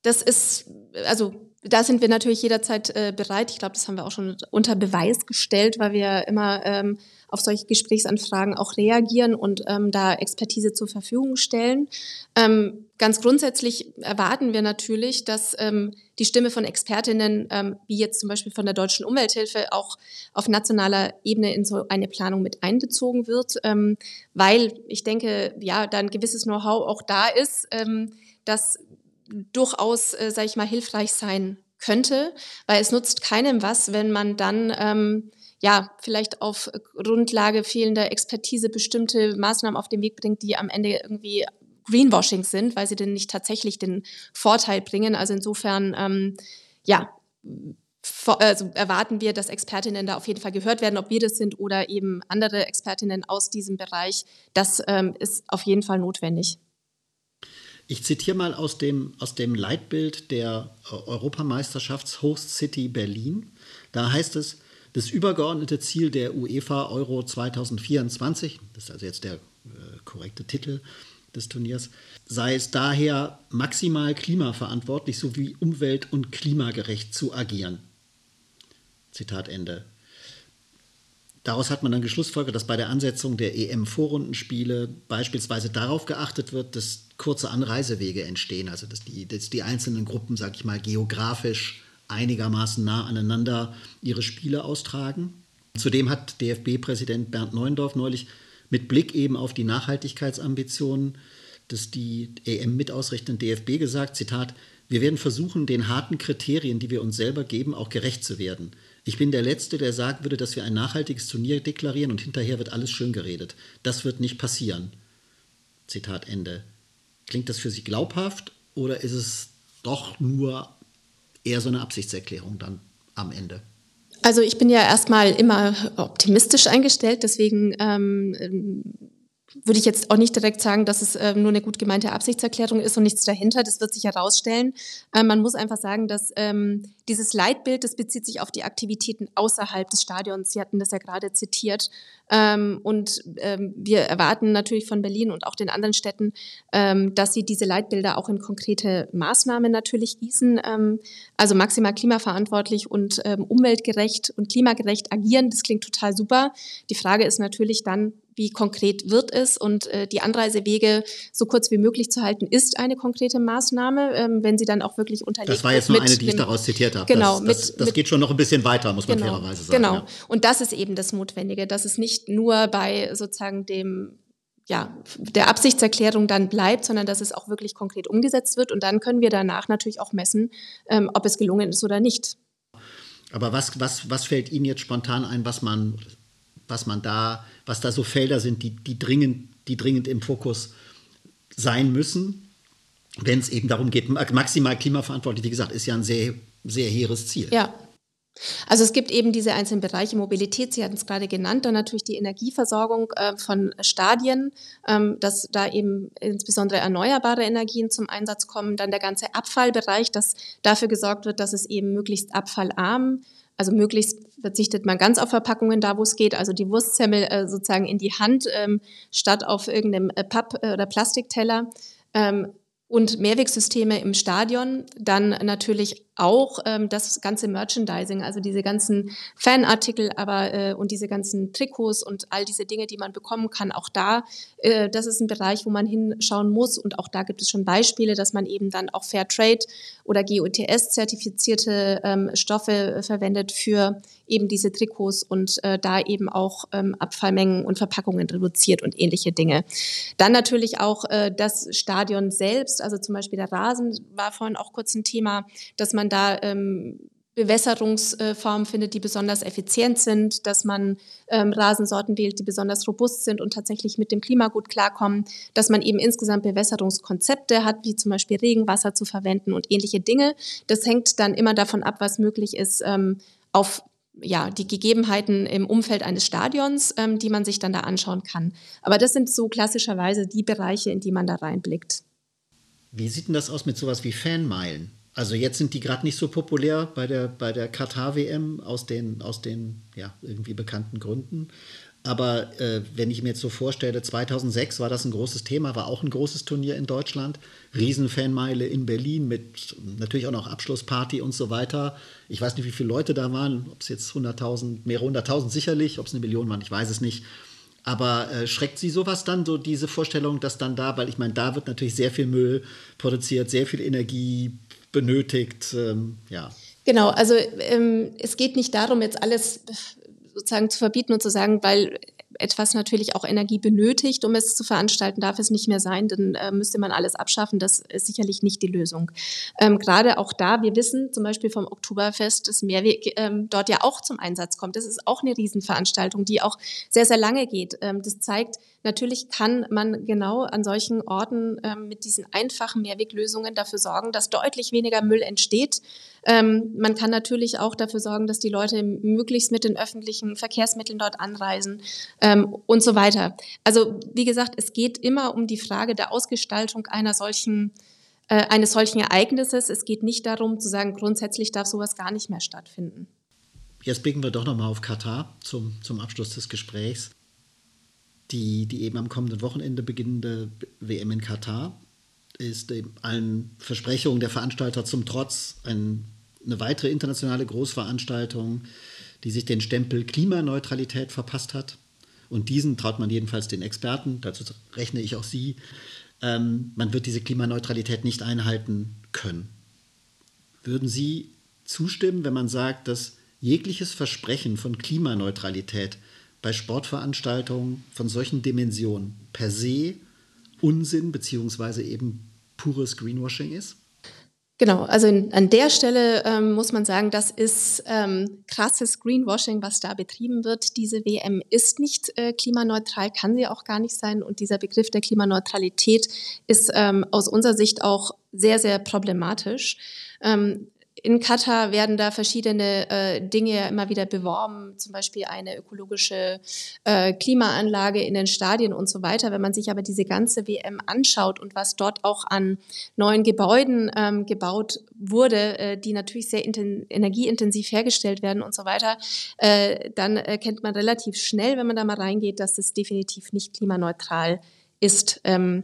das ist, also da sind wir natürlich jederzeit äh, bereit. Ich glaube, das haben wir auch schon unter Beweis gestellt, weil wir immer ähm, auf solche Gesprächsanfragen auch reagieren und ähm, da Expertise zur Verfügung stellen. Ähm, ganz grundsätzlich erwarten wir natürlich, dass ähm, die Stimme von Expertinnen, ähm, wie jetzt zum Beispiel von der Deutschen Umwelthilfe, auch auf nationaler Ebene in so eine Planung mit einbezogen wird, ähm, weil ich denke, ja, da ein gewisses Know-how auch da ist, ähm, dass durchaus, äh, sage ich mal, hilfreich sein könnte, weil es nutzt keinem was, wenn man dann ähm, ja vielleicht auf Grundlage fehlender Expertise bestimmte Maßnahmen auf den Weg bringt, die am Ende irgendwie Greenwashing sind, weil sie denn nicht tatsächlich den Vorteil bringen. Also insofern, ähm, ja, also erwarten wir, dass Expertinnen da auf jeden Fall gehört werden, ob wir das sind oder eben andere Expertinnen aus diesem Bereich. Das ähm, ist auf jeden Fall notwendig. Ich zitiere mal aus dem, aus dem Leitbild der äh, Europameisterschafts-Host City Berlin. Da heißt es, das übergeordnete Ziel der UEFA Euro 2024, das ist also jetzt der äh, korrekte Titel des Turniers, sei es daher maximal klimaverantwortlich sowie umwelt- und klimagerecht zu agieren. Zitat Ende. Daraus hat man dann geschlussfolgert, dass bei der Ansetzung der EM-Vorrundenspiele beispielsweise darauf geachtet wird, dass kurze Anreisewege entstehen, also dass die, dass die einzelnen Gruppen, sag ich mal, geografisch einigermaßen nah aneinander ihre Spiele austragen. Zudem hat DFB-Präsident Bernd Neuendorf neulich mit Blick eben auf die Nachhaltigkeitsambitionen des die EM mit ausrichtenden DFB gesagt, Zitat, wir werden versuchen, den harten Kriterien, die wir uns selber geben, auch gerecht zu werden. Ich bin der Letzte, der sagen würde, dass wir ein nachhaltiges Turnier deklarieren und hinterher wird alles schön geredet. Das wird nicht passieren. Zitat Ende. Klingt das für Sie glaubhaft oder ist es doch nur eher so eine Absichtserklärung dann am Ende? Also ich bin ja erstmal immer optimistisch eingestellt, deswegen ähm, würde ich jetzt auch nicht direkt sagen, dass es äh, nur eine gut gemeinte Absichtserklärung ist und nichts dahinter. Das wird sich herausstellen. Äh, man muss einfach sagen, dass ähm, dieses Leitbild, das bezieht sich auf die Aktivitäten außerhalb des Stadions. Sie hatten das ja gerade zitiert. Ähm, und ähm, wir erwarten natürlich von Berlin und auch den anderen Städten, ähm, dass sie diese Leitbilder auch in konkrete Maßnahmen natürlich gießen. Ähm, also maximal klimaverantwortlich und ähm, umweltgerecht und klimagerecht agieren. Das klingt total super. Die Frage ist natürlich dann, wie konkret wird es und äh, die Anreisewege so kurz wie möglich zu halten, ist eine konkrete Maßnahme, ähm, wenn sie dann auch wirklich unterlegt Das war jetzt nur eine, die ich daraus zitiert habe. Genau, das, das, das mit, geht schon noch ein bisschen weiter, muss man genau, fairerweise sagen. Genau, ja. und das ist eben das Notwendige, dass es nicht nur bei sozusagen dem ja, der Absichtserklärung dann bleibt, sondern dass es auch wirklich konkret umgesetzt wird. Und dann können wir danach natürlich auch messen, ähm, ob es gelungen ist oder nicht. Aber was, was, was fällt Ihnen jetzt spontan ein, was man, was man da was da so Felder sind, die, die, dringend, die dringend im Fokus sein müssen, wenn es eben darum geht, maximal klimaverantwortlich, wie gesagt, ist ja ein sehr, sehr hehres Ziel. Ja, also es gibt eben diese einzelnen Bereiche. Mobilität, Sie hatten es gerade genannt, dann natürlich die Energieversorgung äh, von Stadien, ähm, dass da eben insbesondere erneuerbare Energien zum Einsatz kommen, dann der ganze Abfallbereich, dass dafür gesorgt wird, dass es eben möglichst abfallarm also möglichst verzichtet man ganz auf Verpackungen da, wo es geht, also die Wurstsemmel äh, sozusagen in die Hand ähm, statt auf irgendeinem äh, Papp- äh, oder Plastikteller. Ähm, und Mehrwegsysteme im Stadion, dann natürlich auch ähm, das ganze Merchandising, also diese ganzen Fanartikel, aber äh, und diese ganzen Trikots und all diese Dinge, die man bekommen kann, auch da, äh, das ist ein Bereich, wo man hinschauen muss und auch da gibt es schon Beispiele, dass man eben dann auch Fair Trade oder GOTS zertifizierte ähm, Stoffe verwendet für eben diese Trikots und äh, da eben auch ähm, Abfallmengen und Verpackungen reduziert und ähnliche Dinge. Dann natürlich auch äh, das Stadion selbst, also zum Beispiel der Rasen war vorhin auch kurz ein Thema, dass man da ähm, Bewässerungsformen findet, die besonders effizient sind, dass man ähm, Rasensorten wählt, die besonders robust sind und tatsächlich mit dem Klima gut klarkommen, dass man eben insgesamt Bewässerungskonzepte hat, wie zum Beispiel Regenwasser zu verwenden und ähnliche Dinge. Das hängt dann immer davon ab, was möglich ist ähm, auf ja, die Gegebenheiten im Umfeld eines Stadions, ähm, die man sich dann da anschauen kann. Aber das sind so klassischerweise die Bereiche, in die man da reinblickt. Wie sieht denn das aus mit sowas wie Fanmeilen? Also jetzt sind die gerade nicht so populär bei der, bei der Katar-WM aus den, aus den ja, irgendwie bekannten Gründen. Aber äh, wenn ich mir jetzt so vorstelle, 2006 war das ein großes Thema, war auch ein großes Turnier in Deutschland. Riesenfanmeile in Berlin mit natürlich auch noch Abschlussparty und so weiter. Ich weiß nicht, wie viele Leute da waren, ob es jetzt 100.000, mehrere hunderttausend sicherlich, ob es eine Million waren, ich weiß es nicht. Aber äh, schreckt Sie sowas dann, so diese Vorstellung, dass dann da, weil ich meine, da wird natürlich sehr viel Müll produziert, sehr viel Energie, benötigt. Ähm, ja. Genau, also ähm, es geht nicht darum, jetzt alles sozusagen zu verbieten und zu sagen, weil etwas natürlich auch Energie benötigt, um es zu veranstalten, darf es nicht mehr sein, dann äh, müsste man alles abschaffen. Das ist sicherlich nicht die Lösung. Ähm, Gerade auch da, wir wissen zum Beispiel vom Oktoberfest, dass Mehrweg ähm, dort ja auch zum Einsatz kommt. Das ist auch eine Riesenveranstaltung, die auch sehr, sehr lange geht. Ähm, das zeigt, Natürlich kann man genau an solchen Orten ähm, mit diesen einfachen Mehrweglösungen dafür sorgen, dass deutlich weniger Müll entsteht. Ähm, man kann natürlich auch dafür sorgen, dass die Leute möglichst mit den öffentlichen Verkehrsmitteln dort anreisen ähm, und so weiter. Also wie gesagt, es geht immer um die Frage der Ausgestaltung einer solchen äh, eines solchen Ereignisses. Es geht nicht darum zu sagen, grundsätzlich darf sowas gar nicht mehr stattfinden. Jetzt blicken wir doch nochmal auf Katar zum, zum Abschluss des Gesprächs die, die eben am kommenden Wochenende beginnende WM in Katar ist allen Versprechungen der Veranstalter zum Trotz ein, eine weitere internationale Großveranstaltung, die sich den Stempel Klimaneutralität verpasst hat. Und diesen traut man jedenfalls den Experten, dazu rechne ich auch Sie, ähm, man wird diese Klimaneutralität nicht einhalten können. Würden Sie zustimmen, wenn man sagt, dass jegliches Versprechen von Klimaneutralität bei Sportveranstaltungen von solchen Dimensionen per se Unsinn beziehungsweise eben pures Greenwashing ist? Genau, also in, an der Stelle ähm, muss man sagen, das ist ähm, krasses Greenwashing, was da betrieben wird. Diese WM ist nicht äh, klimaneutral, kann sie auch gar nicht sein. Und dieser Begriff der Klimaneutralität ist ähm, aus unserer Sicht auch sehr, sehr problematisch. Ähm, in Katar werden da verschiedene äh, Dinge immer wieder beworben, zum Beispiel eine ökologische äh, Klimaanlage in den Stadien und so weiter. Wenn man sich aber diese ganze WM anschaut und was dort auch an neuen Gebäuden ähm, gebaut wurde, äh, die natürlich sehr energieintensiv hergestellt werden und so weiter, äh, dann erkennt man relativ schnell, wenn man da mal reingeht, dass das definitiv nicht klimaneutral ist. Ähm,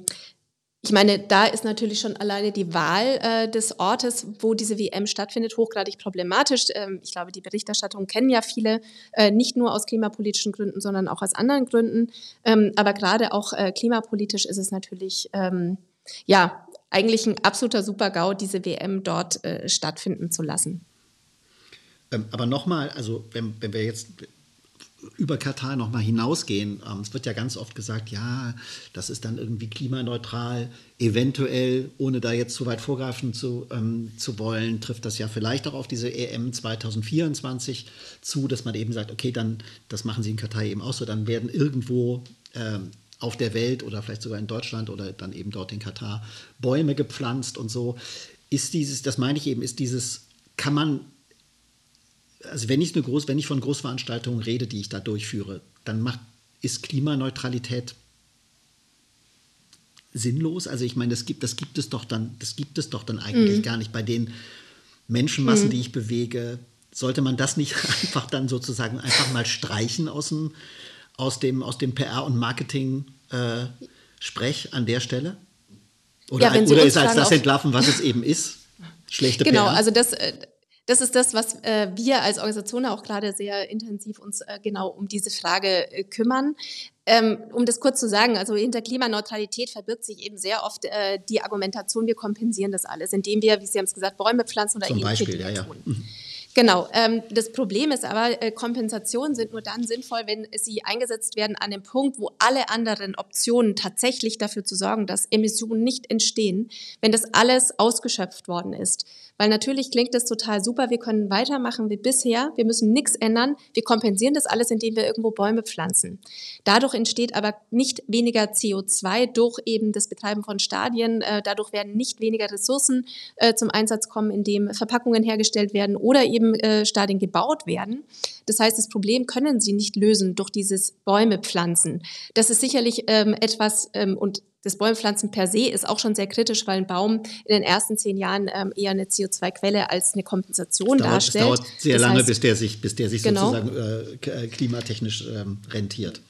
ich meine, da ist natürlich schon alleine die Wahl äh, des Ortes, wo diese WM stattfindet, hochgradig problematisch. Ähm, ich glaube, die Berichterstattung kennen ja viele, äh, nicht nur aus klimapolitischen Gründen, sondern auch aus anderen Gründen. Ähm, aber gerade auch äh, klimapolitisch ist es natürlich, ähm, ja, eigentlich ein absoluter Super-GAU, diese WM dort äh, stattfinden zu lassen. Ähm, aber nochmal, also wenn, wenn wir jetzt über Katar nochmal hinausgehen. Ähm, es wird ja ganz oft gesagt, ja, das ist dann irgendwie klimaneutral. Eventuell, ohne da jetzt zu weit vorgreifen zu, ähm, zu wollen, trifft das ja vielleicht auch auf diese EM 2024 zu, dass man eben sagt, okay, dann, das machen sie in Katar eben auch so, dann werden irgendwo ähm, auf der Welt oder vielleicht sogar in Deutschland oder dann eben dort in Katar Bäume gepflanzt und so. Ist dieses, das meine ich eben, ist dieses, kann man also wenn ich, eine Groß, wenn ich von Großveranstaltungen rede, die ich da durchführe, dann macht, ist Klimaneutralität sinnlos. Also ich meine, das gibt, das gibt es doch dann, das gibt es doch dann eigentlich mhm. gar nicht. Bei den Menschenmassen, mhm. die ich bewege, sollte man das nicht einfach dann sozusagen einfach mal streichen aus dem, aus dem, aus dem PR- und Marketing-Sprech äh, an der Stelle? Oder, ja, oder ist als das entlarven, was es eben ist? Schlechte genau, PR? Genau, also das, äh, das ist das, was äh, wir als Organisation auch gerade sehr intensiv uns äh, genau um diese Frage äh, kümmern. Ähm, um das kurz zu sagen, also hinter Klimaneutralität verbirgt sich eben sehr oft äh, die Argumentation, wir kompensieren das alles, indem wir, wie Sie haben es gesagt, Bäume pflanzen oder Zum Beispiel, ja, ja. Mhm. Genau. Ähm, das Problem ist aber, äh, Kompensationen sind nur dann sinnvoll, wenn sie eingesetzt werden an dem Punkt, wo alle anderen Optionen tatsächlich dafür zu sorgen, dass Emissionen nicht entstehen, wenn das alles ausgeschöpft worden ist. Weil natürlich klingt das total super, wir können weitermachen wie bisher, wir müssen nichts ändern, wir kompensieren das alles, indem wir irgendwo Bäume pflanzen. Dadurch entsteht aber nicht weniger CO2 durch eben das Betreiben von Stadien, äh, dadurch werden nicht weniger Ressourcen äh, zum Einsatz kommen, indem Verpackungen hergestellt werden oder eben äh, Stadien gebaut werden. Das heißt, das Problem können sie nicht lösen durch dieses Bäume pflanzen. Das ist sicherlich ähm, etwas, ähm, und das Bäumpflanzen per se ist auch schon sehr kritisch, weil ein Baum in den ersten zehn Jahren ähm, eher eine CO2-Quelle als eine Kompensation dauert, darstellt. Es dauert sehr das lange, heißt, bis der sich, bis der sich genau. sozusagen äh, klimatechnisch ähm, rentiert.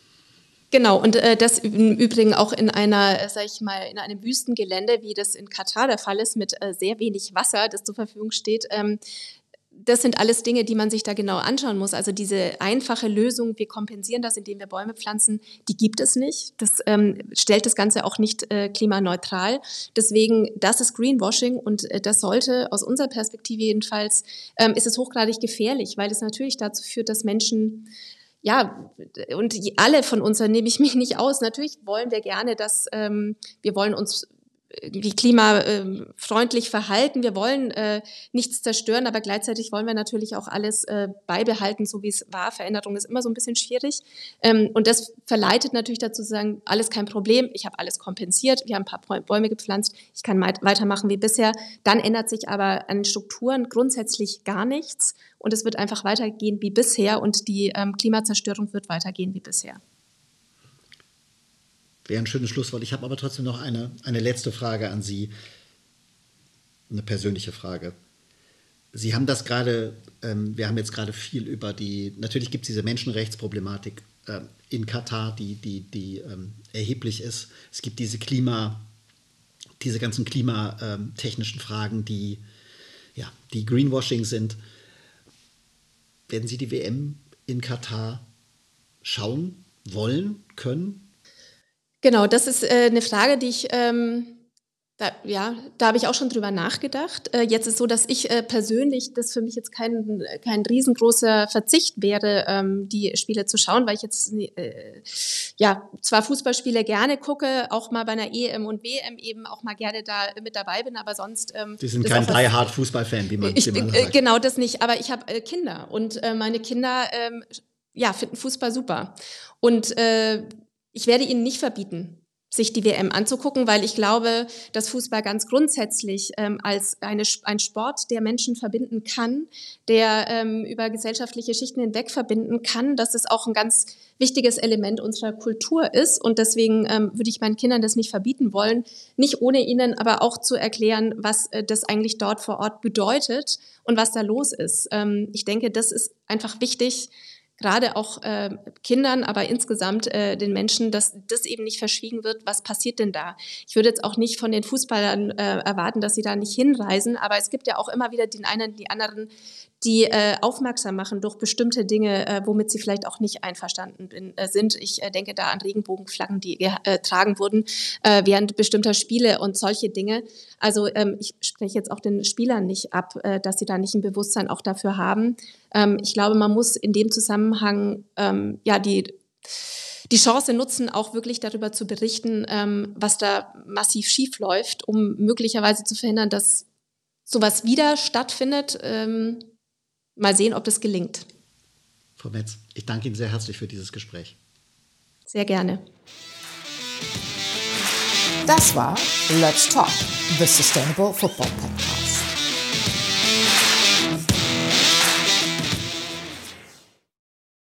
Genau, und äh, das im Übrigen auch in einer, äh, sag ich mal, in einem Wüstengelände, wie das in Katar der Fall ist, mit äh, sehr wenig Wasser, das zur Verfügung steht, ähm, das sind alles Dinge, die man sich da genau anschauen muss. Also diese einfache Lösung, wir kompensieren das, indem wir Bäume pflanzen, die gibt es nicht. Das ähm, stellt das Ganze auch nicht äh, klimaneutral. Deswegen, das ist Greenwashing und äh, das sollte aus unserer Perspektive jedenfalls, ähm, ist es hochgradig gefährlich, weil es natürlich dazu führt, dass Menschen ja, und alle von uns, da nehme ich mich nicht aus. Natürlich wollen wir gerne, dass ähm, wir wollen uns irgendwie klimafreundlich verhalten. Wir wollen äh, nichts zerstören, aber gleichzeitig wollen wir natürlich auch alles äh, beibehalten, so wie es war. Veränderung ist immer so ein bisschen schwierig. Ähm, und das verleitet natürlich dazu zu sagen, alles kein Problem, ich habe alles kompensiert, wir haben ein paar Bäume gepflanzt, ich kann weitermachen wie bisher. Dann ändert sich aber an den Strukturen grundsätzlich gar nichts und es wird einfach weitergehen wie bisher und die ähm, Klimazerstörung wird weitergehen wie bisher. Wäre ein schönes Schlusswort. Ich habe aber trotzdem noch eine, eine letzte Frage an Sie. Eine persönliche Frage. Sie haben das gerade, ähm, wir haben jetzt gerade viel über die, natürlich gibt es diese Menschenrechtsproblematik äh, in Katar, die, die, die ähm, erheblich ist. Es gibt diese Klima, diese ganzen klimatechnischen Fragen, die, ja, die Greenwashing sind. Werden Sie die WM in Katar schauen wollen, können? Genau, das ist äh, eine Frage, die ich, ähm, da, ja, da habe ich auch schon drüber nachgedacht. Äh, jetzt ist so, dass ich äh, persönlich, das für mich jetzt kein, kein riesengroßer Verzicht wäre, ähm, die Spiele zu schauen, weil ich jetzt, äh, ja, zwar Fußballspiele gerne gucke, auch mal bei einer EM und WM eben auch mal gerne da mit dabei bin, aber sonst. Ähm, Sie sind kein die Fußballfan, wie man, ich, wie man sagt. Genau, das nicht. Aber ich habe äh, Kinder und äh, meine Kinder, ähm, ja, finden Fußball super. Und äh, ich werde ihnen nicht verbieten, sich die WM anzugucken, weil ich glaube, dass Fußball ganz grundsätzlich ähm, als eine, ein Sport, der Menschen verbinden kann, der ähm, über gesellschaftliche Schichten hinweg verbinden kann, dass es auch ein ganz wichtiges Element unserer Kultur ist. Und deswegen ähm, würde ich meinen Kindern das nicht verbieten wollen, nicht ohne ihnen aber auch zu erklären, was äh, das eigentlich dort vor Ort bedeutet und was da los ist. Ähm, ich denke, das ist einfach wichtig, gerade auch äh, Kindern, aber insgesamt äh, den Menschen, dass das eben nicht verschwiegen wird, was passiert denn da? Ich würde jetzt auch nicht von den Fußballern äh, erwarten, dass sie da nicht hinreisen, aber es gibt ja auch immer wieder den einen, die anderen, die äh, aufmerksam machen durch bestimmte Dinge, äh, womit sie vielleicht auch nicht einverstanden bin, äh, sind. Ich äh, denke da an Regenbogenflaggen, die getragen wurden äh, während bestimmter Spiele und solche Dinge. Also ähm, ich spreche jetzt auch den Spielern nicht ab, äh, dass sie da nicht ein Bewusstsein auch dafür haben. Ähm, ich glaube, man muss in dem Zusammenhang ähm, ja die die Chance nutzen, auch wirklich darüber zu berichten, ähm, was da massiv schief läuft, um möglicherweise zu verhindern, dass sowas wieder stattfindet. Ähm, mal sehen, ob das gelingt. Frau Metz, ich danke Ihnen sehr herzlich für dieses Gespräch. Sehr gerne. Das war Let's Talk, the Sustainable Football Podcast.